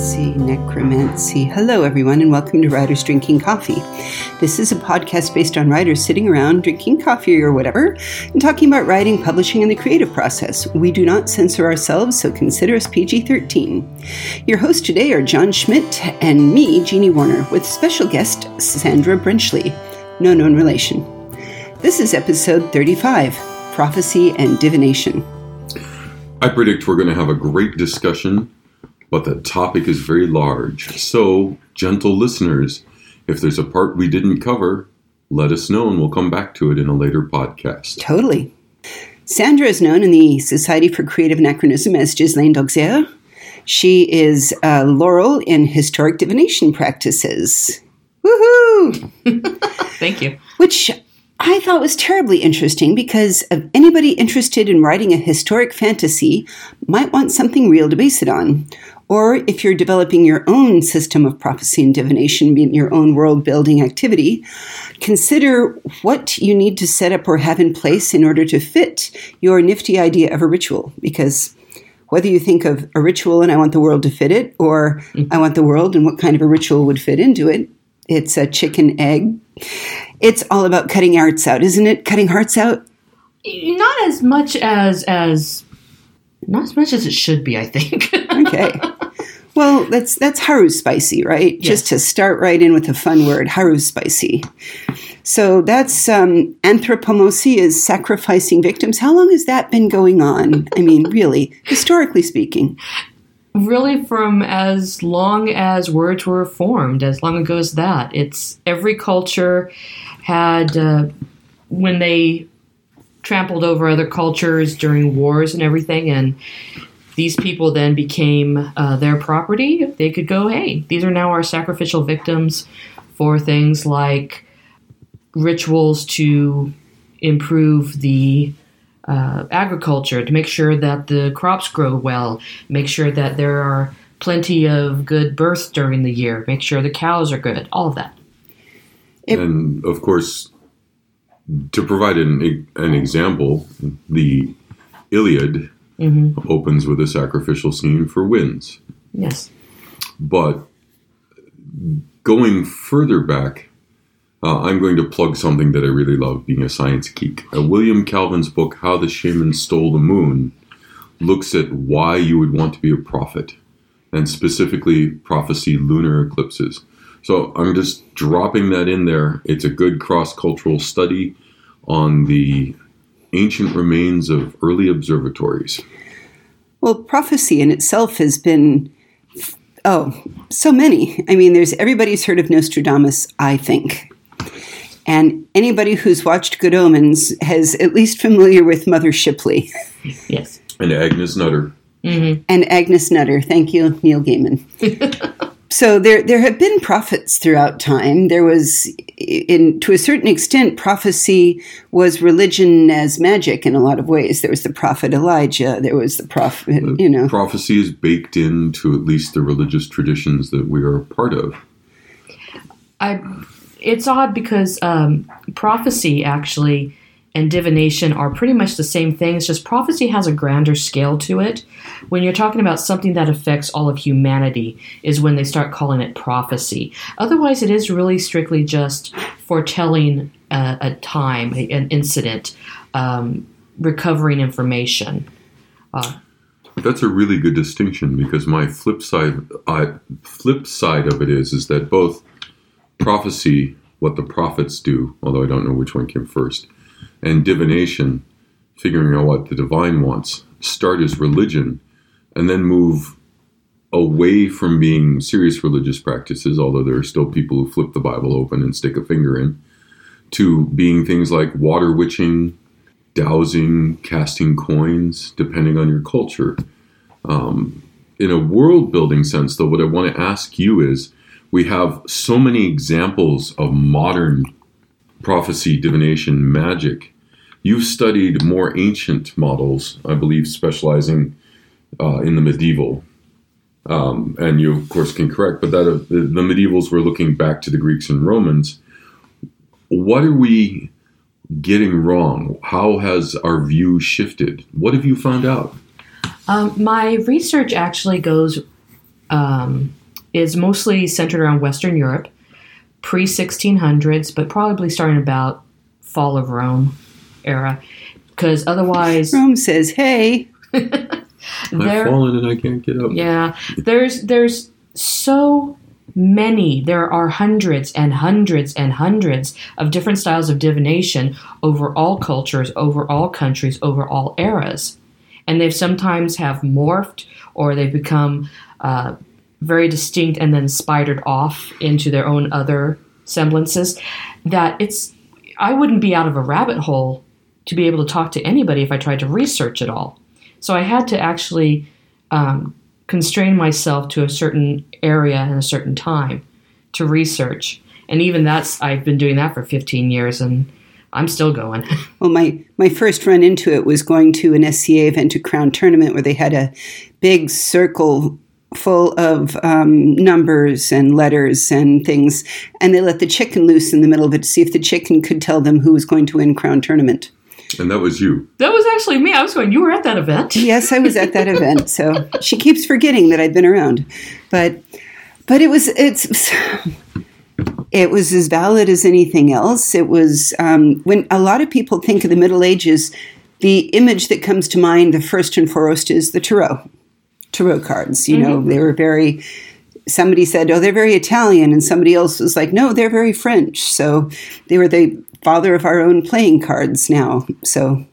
Necromancy, necromancy. Hello, everyone, and welcome to Writers Drinking Coffee. This is a podcast based on writers sitting around drinking coffee or whatever and talking about writing, publishing, and the creative process. We do not censor ourselves, so consider us PG 13. Your hosts today are John Schmidt and me, Jeannie Warner, with special guest Sandra Brenchley, no known relation. This is episode 35 Prophecy and Divination. I predict we're going to have a great discussion, but the topic is very large. So, gentle listeners, if there's a part we didn't cover, let us know and we'll come back to it in a later podcast. Totally. Sandra is known in the Society for Creative Anachronism as Ghislaine d'Auxerre. She is a laurel in historic divination practices. Woohoo! Thank you. Which I thought was terribly interesting because anybody interested in writing a historic fantasy might want something real to base it on. Or if you're developing your own system of prophecy and divination, your own world building activity, consider what you need to set up or have in place in order to fit your nifty idea of a ritual. Because whether you think of a ritual and I want the world to fit it, or I want the world and what kind of a ritual would fit into it, it's a chicken egg it's all about cutting hearts out, isn't it? Cutting hearts out. Not as much as as not as much as it should be. I think. okay. Well, that's that's haruspicy, right? Yes. Just to start right in with a fun word, haruspicy. So that's um, anthropomancy is sacrificing victims. How long has that been going on? I mean, really, historically speaking. Really, from as long as words were formed, as long ago as that. It's every culture had uh, when they trampled over other cultures during wars and everything, and these people then became uh, their property. They could go, hey, these are now our sacrificial victims for things like rituals to improve the uh, agriculture, to make sure that the crops grow well, make sure that there are plenty of good births during the year, make sure the cows are good, all of that. It, and of course, to provide an, an example, the Iliad mm-hmm. opens with a sacrificial scene for winds. Yes. But going further back, uh, I'm going to plug something that I really love, being a science geek. Uh, William Calvin's book, How the Shaman Stole the Moon, looks at why you would want to be a prophet, and specifically prophecy lunar eclipses. So I'm just dropping that in there. It's a good cross cultural study on the ancient remains of early observatories. Well, prophecy in itself has been, oh, so many. I mean, there's everybody's heard of Nostradamus, I think. And anybody who's watched Good Omens has at least familiar with Mother Shipton. Yes. And Agnes Nutter. Mm-hmm. And Agnes Nutter. Thank you, Neil Gaiman. so there there have been prophets throughout time. There was, in to a certain extent, prophecy was religion as magic in a lot of ways. There was the prophet Elijah. There was the prophet, you know. Prophecy is baked into at least the religious traditions that we are a part of. I, it's odd because um, prophecy actually and divination are pretty much the same thing. It's just prophecy has a grander scale to it. When you're talking about something that affects all of humanity, is when they start calling it prophecy. Otherwise, it is really strictly just foretelling a, a time, an incident, um, recovering information. Uh, that's a really good distinction because my flip side, I, flip side of it is, is that both prophecy, what the prophets do, although I don't know which one came first and divination, figuring out what the divine wants, start as religion, and then move away from being serious religious practices, although there are still people who flip the Bible open and stick a finger in, to being things like water witching, dowsing, casting coins, depending on your culture. Um, in a world building sense, though, what I want to ask you is we have so many examples of modern prophecy, divination, magic. You've studied more ancient models, I believe, specializing uh, in the medieval. Um, and you, of course, can correct, but that uh, the, the medievals were looking back to the Greeks and Romans. What are we getting wrong? How has our view shifted? What have you found out? Um, my research actually goes um, is mostly centered around Western Europe, pre 1600s, but probably starting about fall of Rome era. Because otherwise, Rome says, "Hey, I've there, fallen and I can't get up. yeah, there's there's so many. There are hundreds and hundreds and hundreds of different styles of divination over all cultures, over all countries, over all eras, and they've sometimes have morphed or they've become uh, very distinct and then spidered off into their own other semblances. That it's I wouldn't be out of a rabbit hole to be able to talk to anybody if I tried to research it all. So I had to actually um, constrain myself to a certain area and a certain time to research. And even that's I've been doing that for 15 years and I'm still going. Well, my, my first run into it was going to an SCA event, to crown tournament, where they had a big circle full of um, numbers and letters and things, and they let the chicken loose in the middle of it to see if the chicken could tell them who was going to win crown tournament. And that was you. that was actually me. I was going, you were at that event. Yes, I was at that event, so she keeps forgetting that I've been around, but but it was it's it was as valid as anything else. It was um, when a lot of people think of the Middle Ages, the image that comes to mind, the first and foremost, is the tarot, tarot cards. You know, mm-hmm. they were very. Somebody said, "Oh, they're very Italian," and somebody else was like, "No, they're very French." So they were the father of our own playing cards now. So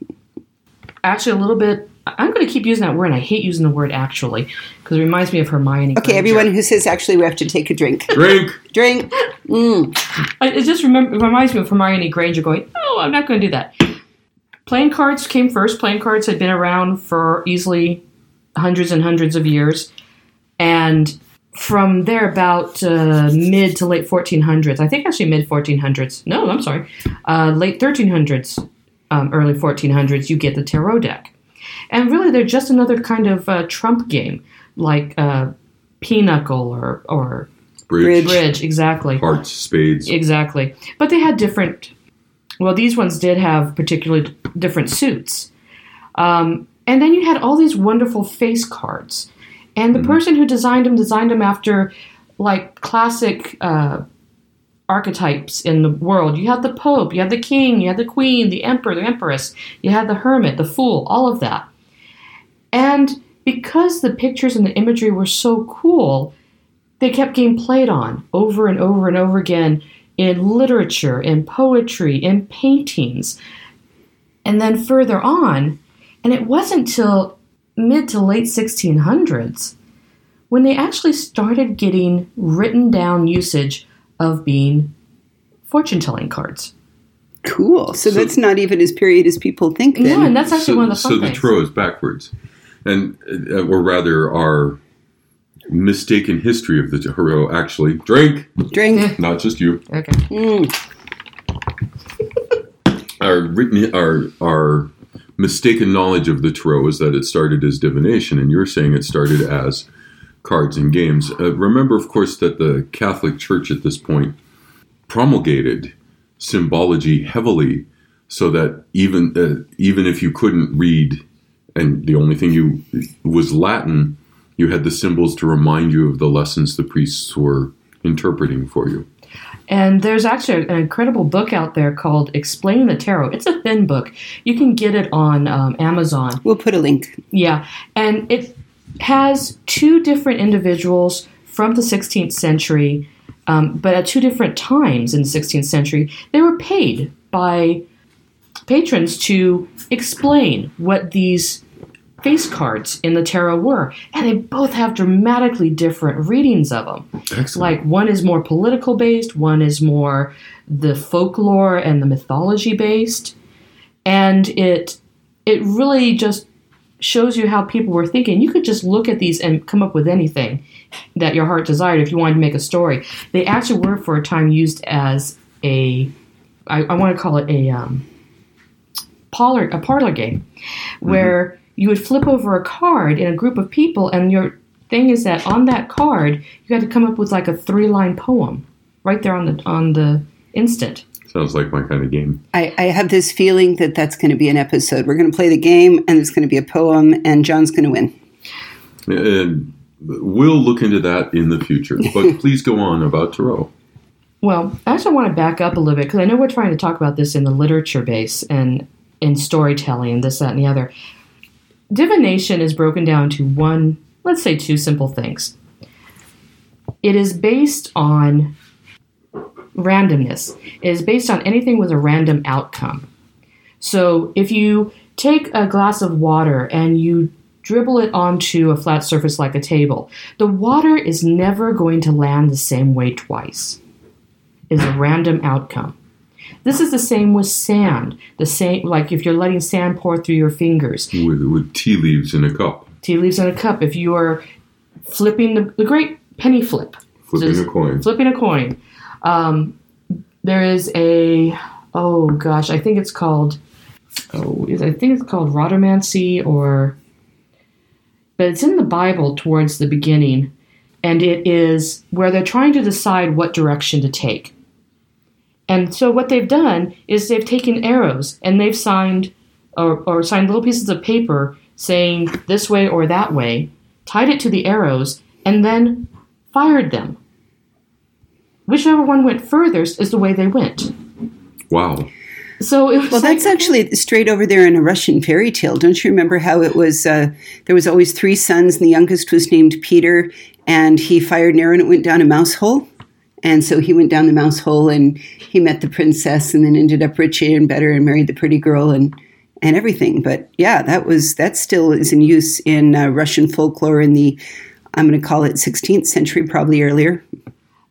Actually, a little bit. I'm going to keep using that word, and I hate using the word actually because it reminds me of Hermione. okay, Granger. everyone who says actually, we have to take a drink. Drink. drink. Mm. I- It just remember, it reminds me of Hermione Granger going, "No, I'm not going to do that." Playing cards came first. Playing cards had been around for easily hundreds and hundreds of years, and from there, about uh, mid to late 1400s, I think actually mid 1400s. No, I'm sorry, uh, late 1300s, um, early 1400s, you get the tarot deck, and really they're just another kind of uh, trump game, like uh, pinochle or or Bridge. bridge, exactly. Hearts, spades. Exactly. But they had different. Well, these ones did have particularly different suits. Um, and then you had all these wonderful face cards. And the person who designed them designed them after like classic uh, archetypes in the world. You had the Pope, you had the King, you had the Queen, the Emperor, the Empress, you had the Hermit, the Fool, all of that. And because the pictures and the imagery were so cool, they kept getting played on over and over and over again in literature, in poetry, in paintings. And then further on, and it wasn't till mid to late 1600s when they actually started getting written down usage of being fortune telling cards. Cool. So, So- that's not even as period as people think. Then. Yeah, and that's actually so, one of the fun so the things. tarot is backwards, and uh, or rather, our mistaken history of the tarot actually drink, drink. not just you. okay. Mm. Our written, our our mistaken knowledge of the tarot is that it started as divination, and you're saying it started as cards and games. Uh, remember, of course, that the Catholic Church at this point promulgated symbology heavily, so that even uh, even if you couldn't read, and the only thing you was Latin, you had the symbols to remind you of the lessons the priests were interpreting for you. And there's actually an incredible book out there called Explaining the Tarot. It's a thin book. You can get it on um, Amazon. We'll put a link. Yeah, and it has two different individuals from the 16th century, um, but at two different times in the 16th century, they were paid by patrons to explain what these face cards in the tarot were, and they both have dramatically different readings of them. Excellent. Like one is more political based, one is more the folklore and the mythology based, and it it really just shows you how people were thinking. You could just look at these and come up with anything that your heart desired if you wanted to make a story. They actually were for a time used as a I, I want to call it a um, parlor a parlor game where you would flip over a card in a group of people and your thing is that on that card you had to come up with like a three line poem right there on the on the instant Sounds like my kind of game. I, I have this feeling that that's going to be an episode. We're going to play the game, and it's going to be a poem, and John's going to win. And we'll look into that in the future. But please go on about Tarot. Well, I actually want to back up a little bit because I know we're trying to talk about this in the literature base and in storytelling and this, that, and the other. Divination is broken down to one, let's say two simple things. It is based on randomness. It is based on anything with a random outcome. So if you take a glass of water and you dribble it onto a flat surface like a table, the water is never going to land the same way twice. Is a random outcome. This is the same with sand. The same, like if you're letting sand pour through your fingers. With, with tea leaves in a cup. Tea leaves in a cup. If you are flipping the, the great penny flip. Flipping Just a coin. Flipping a coin. Um, there is a, oh gosh, I think it's called, oh, I think it's called Rodomancy or, but it's in the Bible towards the beginning. And it is where they're trying to decide what direction to take. And so what they've done is they've taken arrows and they've signed or, or signed little pieces of paper saying this way or that way, tied it to the arrows, and then fired them. Whichever one went furthest is the way they went. Wow. So it was Well, that's actually straight over there in a Russian fairy tale. Don't you remember how it was? Uh, there was always three sons, and the youngest was named Peter, and he fired an arrow and it went down a mouse hole. And so he went down the mouse hole and he met the princess, and then ended up richer and better and married the pretty girl and and everything. But yeah, that was that still is in use in uh, Russian folklore in the I'm going to call it 16th century, probably earlier.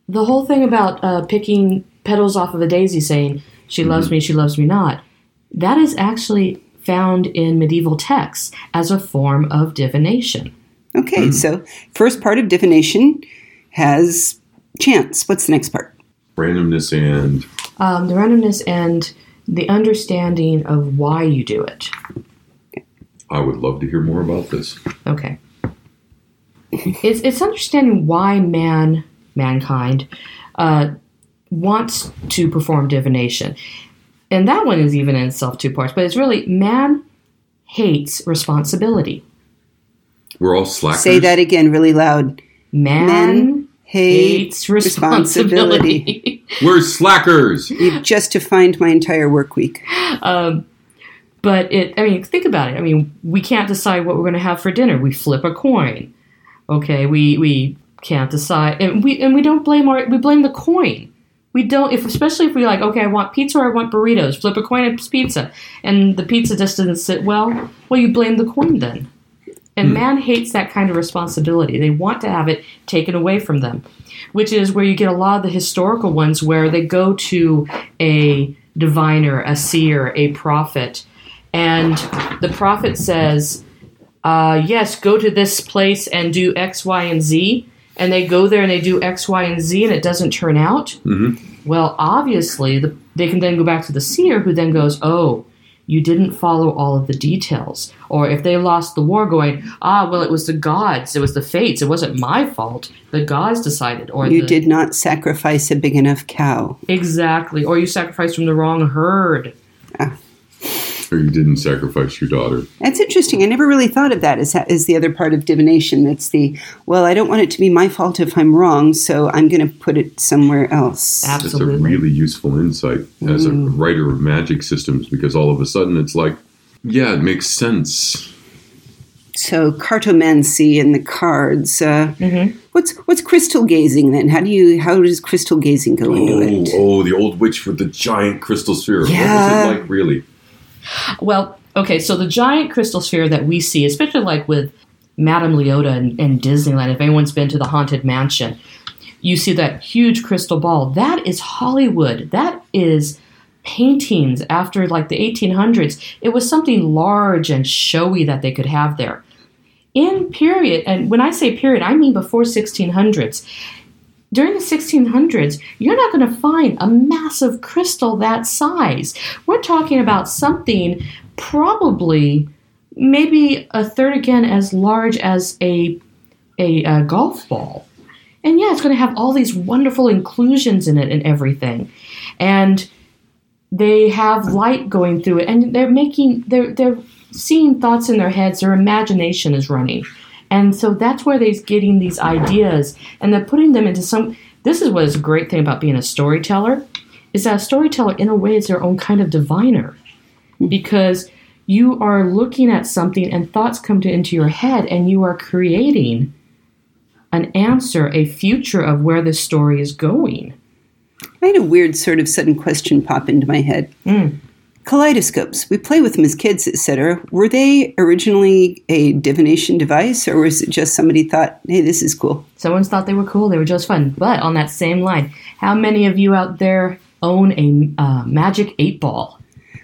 the whole thing about uh, picking petals off of a daisy saying she loves me she loves me not that is actually found in medieval texts as a form of divination Okay, so first part of divination has chance. What's the next part? Randomness and um, the randomness and the understanding of why you do it I would love to hear more about this. okay it's, it's understanding why man mankind uh, wants to perform divination and that one is even in itself two parts but it's really man hates responsibility We're all slackers. Say that again really loud. Man, Men hate hates responsibility. We're slackers. Just to find my entire work week. um, but it, I mean, think about it. I mean, we can't decide what we're going to have for dinner. We flip a coin. Okay, we we can't decide, and we and we don't blame our we blame the coin. We don't, if especially if we like, okay, I want pizza or I want burritos. Flip a coin, it's pizza, and the pizza just doesn't sit well. Well, you blame the coin then. And man hates that kind of responsibility. They want to have it taken away from them, which is where you get a lot of the historical ones where they go to a diviner, a seer, a prophet, and the prophet says, uh, Yes, go to this place and do X, Y, and Z. And they go there and they do X, Y, and Z, and it doesn't turn out. Mhm. Well, obviously, the, they can then go back to the seer who then goes, Oh, you didn't follow all of the details. Or if they lost the war, going, ah, well, it was the gods, it was the fates, it wasn't my fault. The gods decided. Or You the, did not sacrifice a big enough cow. exactly. Or you sacrificed from the wrong herd. Or you didn't sacrifice your daughter. That's interesting. I never really thought of that as, as the other part of divination. That's the, well, I don't want it to be my fault if I'm wrong, so I'm going to put it somewhere else. Absolutely. That's a really useful insight as a writer of magic systems because all of a sudden it's like, yeah, it makes sense. So cartomancy and the cards. Uh, Mhm. What's what's crystal gazing then? How do you how does crystal gazing go into Oh, it? oh, the old witch with the giant crystal sphere. Yeah. What was it like, really? Well, okay, so the giant crystal sphere that we see, especially like with Madame Leota and, and Disneyland, if anyone's been to the Haunted Mansion, you see that huge crystal ball. That is Hollywood. That is paintings after like the 1800s. It was something large and showy that they could have there. In period, and when I say period, I mean before 1600s. During the 1600s, you're not going to find a massive crystal that size. We're talking about something probably maybe a third again as large as a, a, uh golf ball. And yeah, it's going to have all these wonderful inclusions in it and everything. And they have light going through it and they're making they're they're seeing thoughts in their heads their imagination is running And so that's where they're getting these ideas and they're putting them into some. This is what is a great thing about being a storyteller, is that a storyteller, in a way, is their own kind of diviner. Because you are looking at something and thoughts come to, into your head and you are creating an answer, a future of where this story is going. I had a weird sort of sudden question pop into my head. Mm. Kaleidoscopes. We play with them as kids, etc. Were they originally a divination device, or was it just somebody thought, "Hey, this is cool"? Someone's thought they were cool. They were just fun. But on that same line, how many of you out there own a uh, magic eight ball?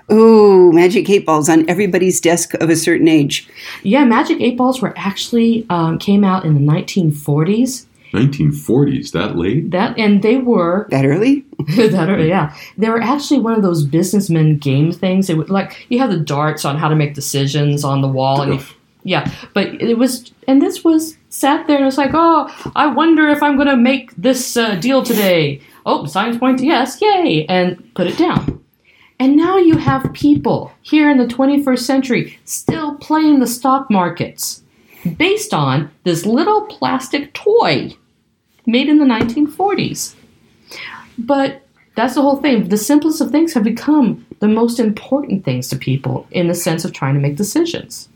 Ooh, magic eight balls on everybody's desk of a certain age. Yeah, magic eight balls were actually um, came out in the 1940s. 1940s, that late? That and they were That early? that are, yeah. They were actually one of those businessman game things. It would like you have the darts on how to make decisions on the wall, and you- yeah. But it was, and this was sat there and was like, oh, I wonder if I'm going to make this uh, deal today. Oh, science point yes, yay, and put it down. And now you have people here in the 21st century still playing the stock markets based on this little plastic toy made in the 1940s. But that's the whole thing. The simplest of things have become the most important things to people in the sense of trying to make decisions.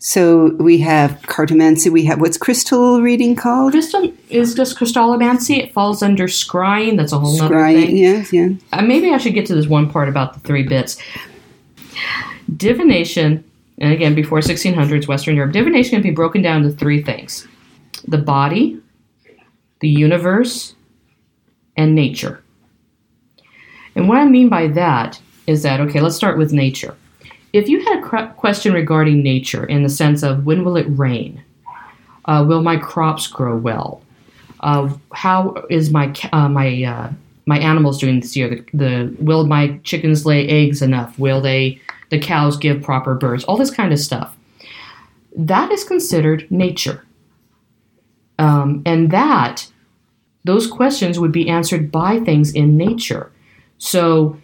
So we have cartomancy. We have what's crystal reading called? Crystal is just crystallomancy. It falls under scrying. That's a whole other Scrying. thing. Yes, yeah. Uh, maybe I should get to this one part about the three bits. Divination, and again, before 1600s, Western Europe, divination can be broken down into three things the body, the universe, and nature. And what I mean by that is that, okay, let's start with nature. If you had a question regarding nature in the sense of when will it rain? Uh, will my crops grow well? Uh, how is my uh, my uh, my animals doing this year? The, the will my chickens lay eggs enough? Will they the cows give proper births? All this kind of stuff. That is considered nature, um, and that those questions would be answered by things in nature. So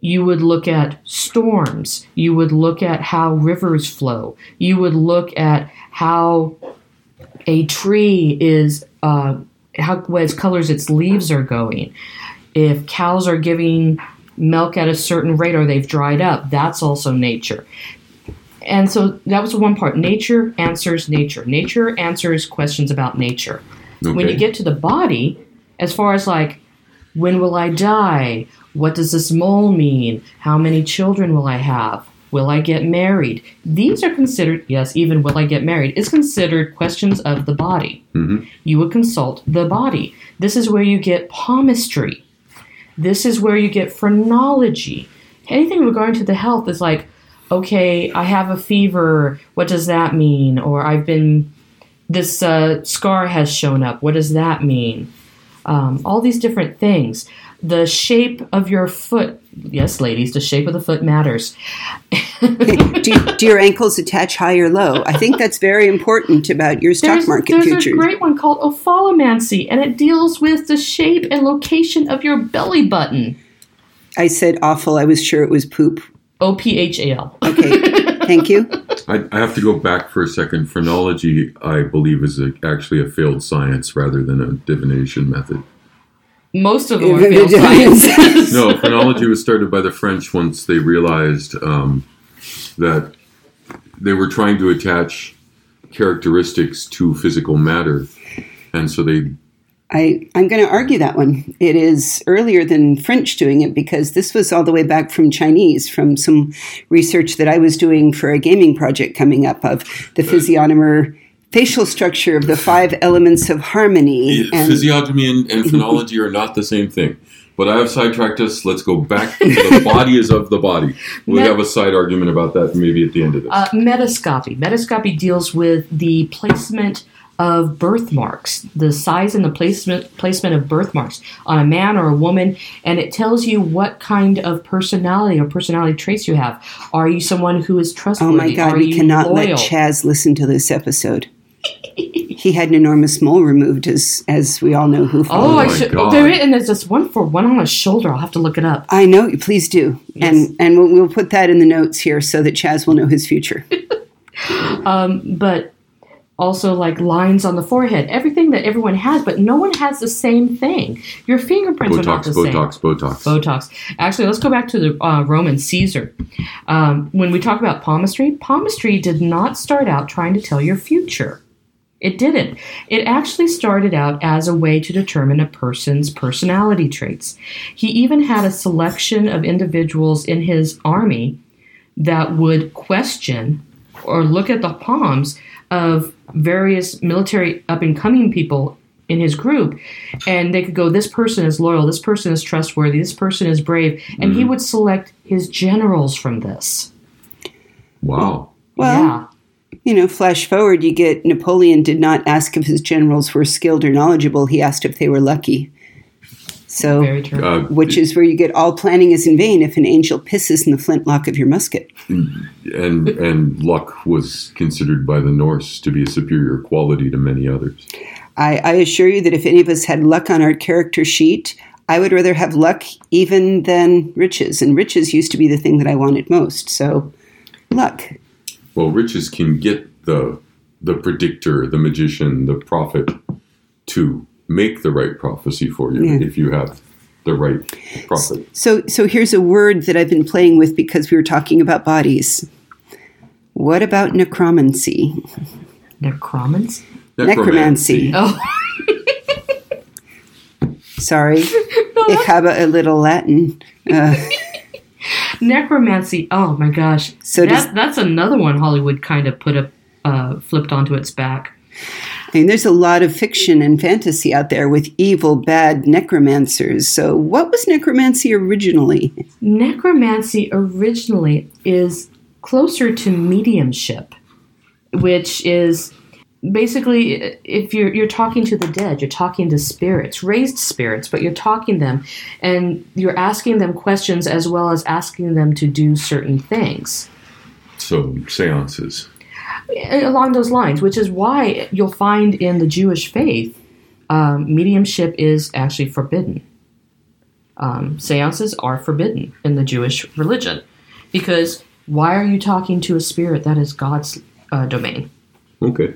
you would look at storms. You would look at how rivers flow. You would look at how a tree is uh, how what its colors its leaves are going. If cows are giving milk at a certain rate or they've dried up, that's also nature. And so that was one part. Nature answers nature. Nature answers questions about nature. When you get to the body, as far as like, when will I die? What does this mole mean? How many children will I have? Will I get married? These are considered, yes, even will I get married is considered questions of the body. Mhm. You would consult the body. This is where you get palmistry. This is where you get phrenology. Anything regarding to the health is like, okay, I have a fever. What does that mean? Or I've been, this uh, scar has shown up. What does that mean? Um, all these different things. The shape of your foot. Yes, ladies, the shape of the foot matters. do, do your ankles attach high or low? I think that's very important about your stock There's, market there's futures. There's a great one called ophalomancy, and it deals with the shape and location of your belly button. I said awful. I was sure it was poop. O P H A L. Okay, thank you. I, I have to go back for a second. Phrenology, I believe, is a, actually a failed science rather than a divination method. Most of them are failed sciences. No, phrenology was started by the French once they realized um, that they were trying to attach characteristics to physical matter, and so they I, I'm going to argue that one. It is earlier than French doing it because this was all the way back from Chinese, from some research that I was doing for a gaming project coming up of the physiognomer facial structure of the five elements of harmony. And physiognomy and, and phrenology are not the same thing. But I have sidetracked us. Let's go back to the body is of the body. We'll Now- have a side argument about that maybe at the end of this. Uh, metascopy. Metascopy deals with the placement of birthmarks, the size and the placement placement of birthmarks on a man or a woman, and it tells you what kind of personality or personality traits you have. Are you someone who is trustworthy? oh trustworthy? my God, Are we cannot loyal? let Chaz listen to this episode. he had an enormous mole removed, as as we all know who. Oh, followed. I my should. God. There is, and there's this one for one on his shoulder. I'll have to look it up. I know. Please do, Yes. and and we'll, we'll put that in the notes here so that Chaz will know his future. Um, but also like lines on the forehead, everything that everyone has, but no one has the same thing. Your fingerprints are not Botox, the same. Botox, Botox. Botox. Actually, let's go back to the uh, Roman Caesar. Um, when we talk about palmistry, palmistry did not start out trying to tell your future. It didn't. It actually started out as a way to determine a person's personality traits. He even had a selection of individuals in his army that would question or look at the palms of various military up and coming people in his group and they could go this person is loyal this person is trustworthy this person is brave and he mm. would select his generals from this Wow. Well, yeah you know, flash forward, you get Napoleon did not ask if his generals were skilled or knowledgeable. He asked if they were lucky. So, very true Uh, which is where you get all planning is in vain if an angel pisses in the flintlock of your musket. and and luck was considered by the Norse to be a superior quality to many others. I, I assure you that if any of us had luck on our character sheet, I would rather have luck even than riches. And riches used to be the thing that I wanted most. So, luck. Well, riches can get the the predictor, the magician, the prophet to make the right prophecy for you Yeah. if you have the right prophet. So, so here's a word that I've been playing with because we were talking about bodies. What about necromancy? necromancy Necromancy. oh Sorry, ich habe a little Latin. Uh, necromancy oh my gosh So that, does- that's another one hollywood kind of put a uh, flipped onto its back I mean, there's a lot of fiction and fantasy out there with evil, bad necromancers. So, what was necromancy originally? necromancy originally is closer to mediumship, which is basically if you're you're talking to the dead, you're talking to spirits, raised spirits, but you're talking them and you're asking them questions as well as asking them to do certain things. So seances. Along those lines, which is why you'll find in the Jewish faith, um, mediumship is actually forbidden. Um, seances are forbidden in the Jewish religion because why are you talking to a spirit that is God's uh, domain? Okay.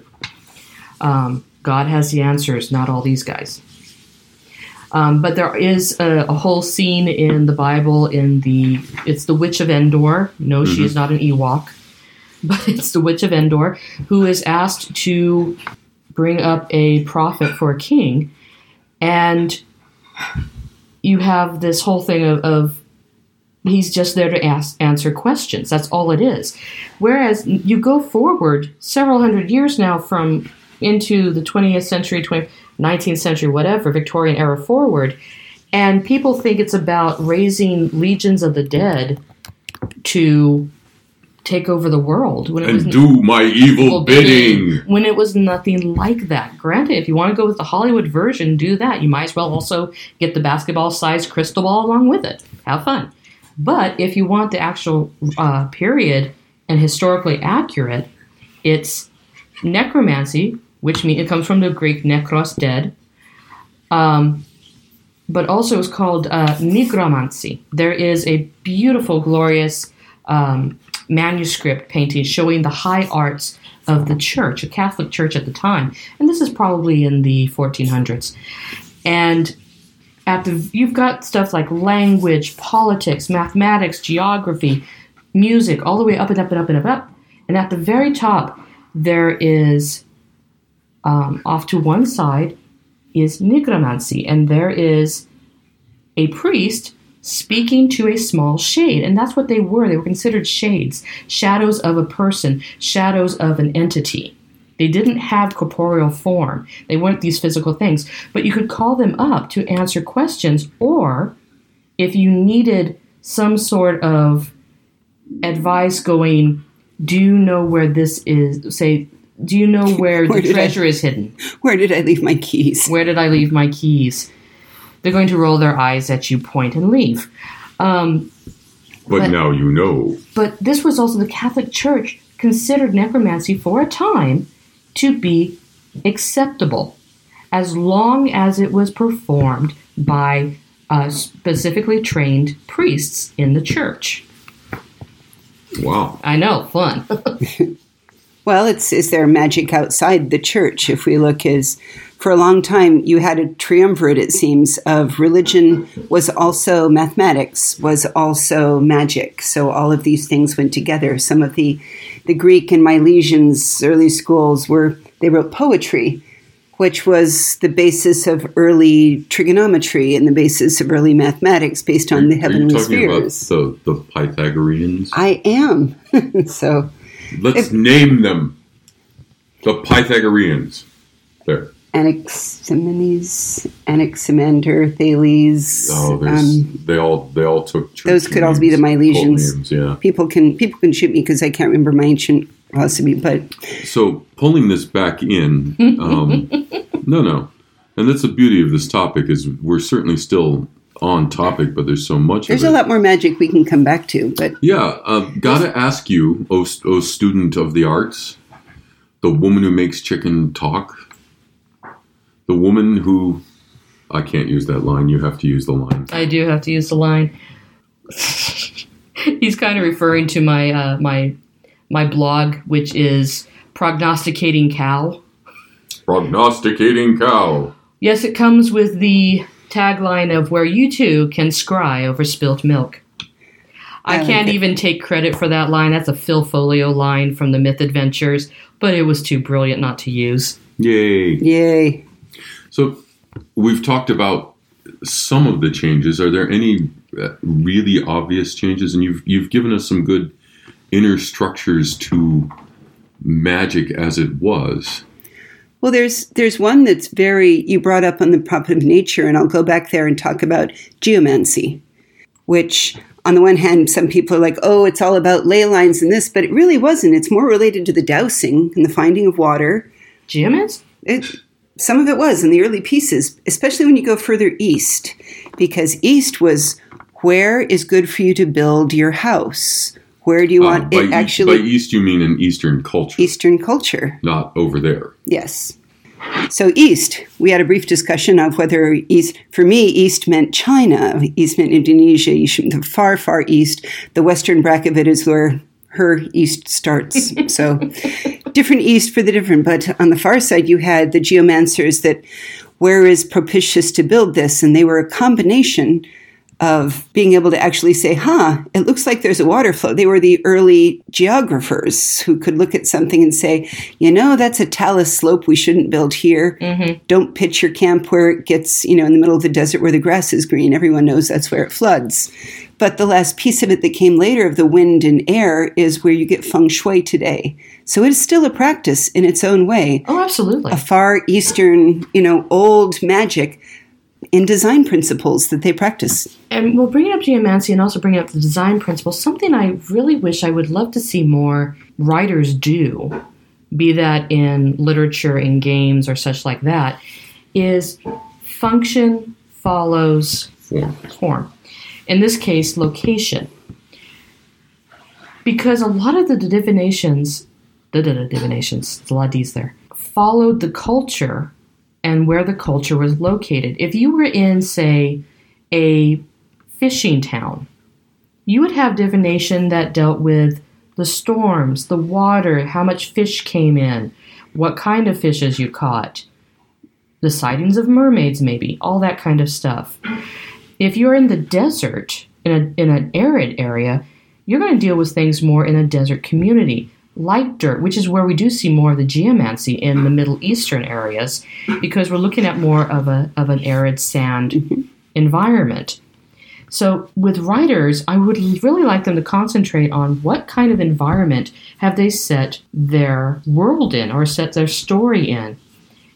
Um, God has the answers, not all these guys. Um, but there is a, a whole scene in the Bible in the it's the Witch of Endor. No, she is not an Ewok, but it's the Witch of Endor who is asked to bring up a prophet for a king, and you have this whole thing of, of he's just there to ask, answer questions. That's all it is. Whereas you go forward several hundred years now from into the 20th century, 20, 19th century, whatever, Victorian era forward, and people think it's about raising legions of the dead to take over the world when it was And do my evil evil bidding. when it was nothing like that. Granted, if you want to go with the Hollywood version, do that. You might as well also get the basketball sized crystal ball along with it. Have fun. But if you want the actual uh, period and historically accurate, it's necromancy, which means it comes from the Greek necros dead. Um, but also it's called uh, nigromancy. There is a beautiful, glorious um, manuscript painting showing the high arts of the church, a Catholic church at the time, and this is probably in the 1400s. And at the you've got stuff like language, politics, mathematics, geography, music, all the way up and up and up and up and up. And at the very top, there is um, off to one side is nigromancy, and there is a priest speaking to a small shade. And that's what they were. They were considered shades, shadows of a person, shadows of an entity. They didn't have corporeal form. They weren't these physical things. But you could call them up to answer questions, or if you needed some sort of advice going, do you know where this is? Say, do you know where, Where the did I- treasure is hidden? Where did I leave my keys? Where did I leave my keys? They're going to roll their eyes at you, point, and leave. Um, But, But- now you know. but this was also the Catholic Church considered necromancy for a time to be acceptable as long as it was performed by uh, specifically trained priests in the church. Wow. I know, fun. Well, it's is there magic outside the church? If we look as for a long time, you had a triumvirate, it seems, of religion was also mathematics, was also magic. So all of these things went together. Some of the the Greek and Milesians early schools were they wrote poetry, which was the basis of early trigonometry and the basis of early mathematics based on the Are you heavenly talking spheres. about the, the Pythagoreans? I am. so Let's if- name them. The Pythagoreans. There. Anaximenes, Anaximander, Thales. Oh, um, they all they all took. those could all be the Milesians. names, yeah. people can people can shoot me because I can't remember my ancient philosophy, but So pulling this back in, um, no, no, and that's the beauty of this topic is we're certainly still on topic, but there's so much there's a lot more magic we can come back to. But Yeah, uh, gotta ask you, oh, oh student of the arts, the woman who makes chicken talk, the woman who, I can't use that line. You have to use the line. I do have to use the line. He's kind of referring to my uh, my my blog, which is prognosticating cow. Prognosticating cow. Yes, it comes with the tagline of where you too can scry over spilt milk. I, I like can't it. even take credit for that line. That's a Phil Foglio line from the Myth Adventures, but it was too brilliant not to use. Yay! yay! So we've talked about some of the changes. Are there any uh, really obvious changes? And you've you've given us some good inner structures to magic as it was. Well, there's there's one that's very you brought up on the prophet of nature, and I'll go back there and talk about geomancy, which on the one hand, some people are like, oh, it's all about ley lines and this, but it really wasn't. It's more related to the dowsing and the finding of water. Geomancy? It, some of it was in the early pieces, especially when you go further east, because east was where is good for you to build your house. Where do you Uh, want it actually? by East, you mean in Eastern culture, Eastern culture. not over there. Yes. So East, we had a brief discussion of whether East, for me, East meant China, East meant Indonesia, East meant the far, far East. The western bracket of it is where her East starts. so different East for the different. But on the far side, you had the geomancers that where is propitious to build this? And they were a combination of being able to actually say, huh, it looks like there's a water flow. They were the early geographers who could look at something and say, you know, that's a talus slope we shouldn't build here. Mm-hmm. Don't pitch your camp where it gets, you know, in the middle of the desert where the grass is green. Everyone knows that's where it floods. But the last piece of it that came later of the wind and air is where you get feng shui today. So it is still a practice in its own way Oh, absolutely. a far eastern, you know, old magic in design principles that they practice. And we'll bring it up to geomancy and also bring up the design principles. Something I really wish I would love to see more writers do, be that in literature, in games, or such like that, is function follows Form. form. In this case, location. Because a lot of the divinations, the divinations, there's a lot of there, followed the culture and where the culture was located. If you were in, say, a fishing town, you would have divination that dealt with the storms, the water, how much fish came in, what kind of fishes you caught, the sightings of mermaids, maybe, all that kind of stuff. If you're in the desert, in, a, in an arid area, you're going to deal with things more in a desert community, like dirt, which is where we do see more of the geomancy in the Middle Eastern areas, because we're looking at more of a of an arid sand mm-hmm. environment. So with writers, I would really like them to concentrate on what kind of environment have they set their world in or set their story in.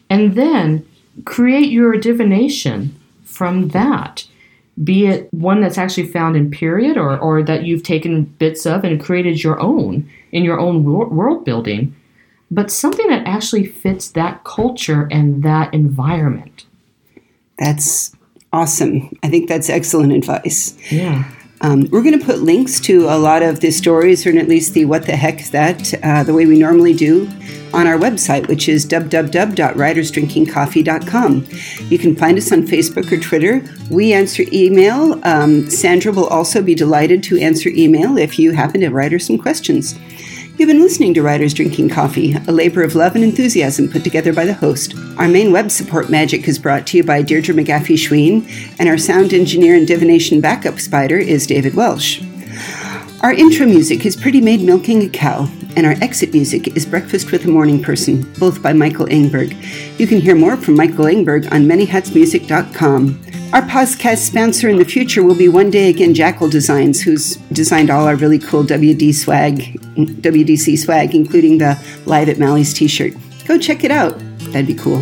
And then create your divination from that. Be it one that's actually found in period or, or that you've taken bits of and created your own in your own world building, but something that actually fits that culture and that environment. That's awesome. I think that's excellent advice. Yeah. Um, we're going to put links to a lot of the stories, or at least the what the heck that, uh, the way we normally do, on our website, which is www.writersdrinkingcoffee.com. You can find us on Facebook or Twitter. We answer email. Um, Sandra will also be delighted to answer email if you happen to write her some questions. You've been listening to Writers Drinking Coffee, a labor of love and enthusiasm put together by the host. Our main web support magic is brought to you by Deirdre McGaffey Schween, and our sound engineer and divination backup spider is David Welsh. Our intro music is Pretty Maid Milking a Cow, and our exit music is Breakfast with a Morning Person, both by Michael Engberg. You can hear more from Michael Engberg on manyhatsmusic.com. Our podcast sponsor in the future will be One Day Again Jackal Designs, who's designed all our really cool WD swag, WDC swag, including the Live at Mally's t shirt. Go check it out. That'd be cool.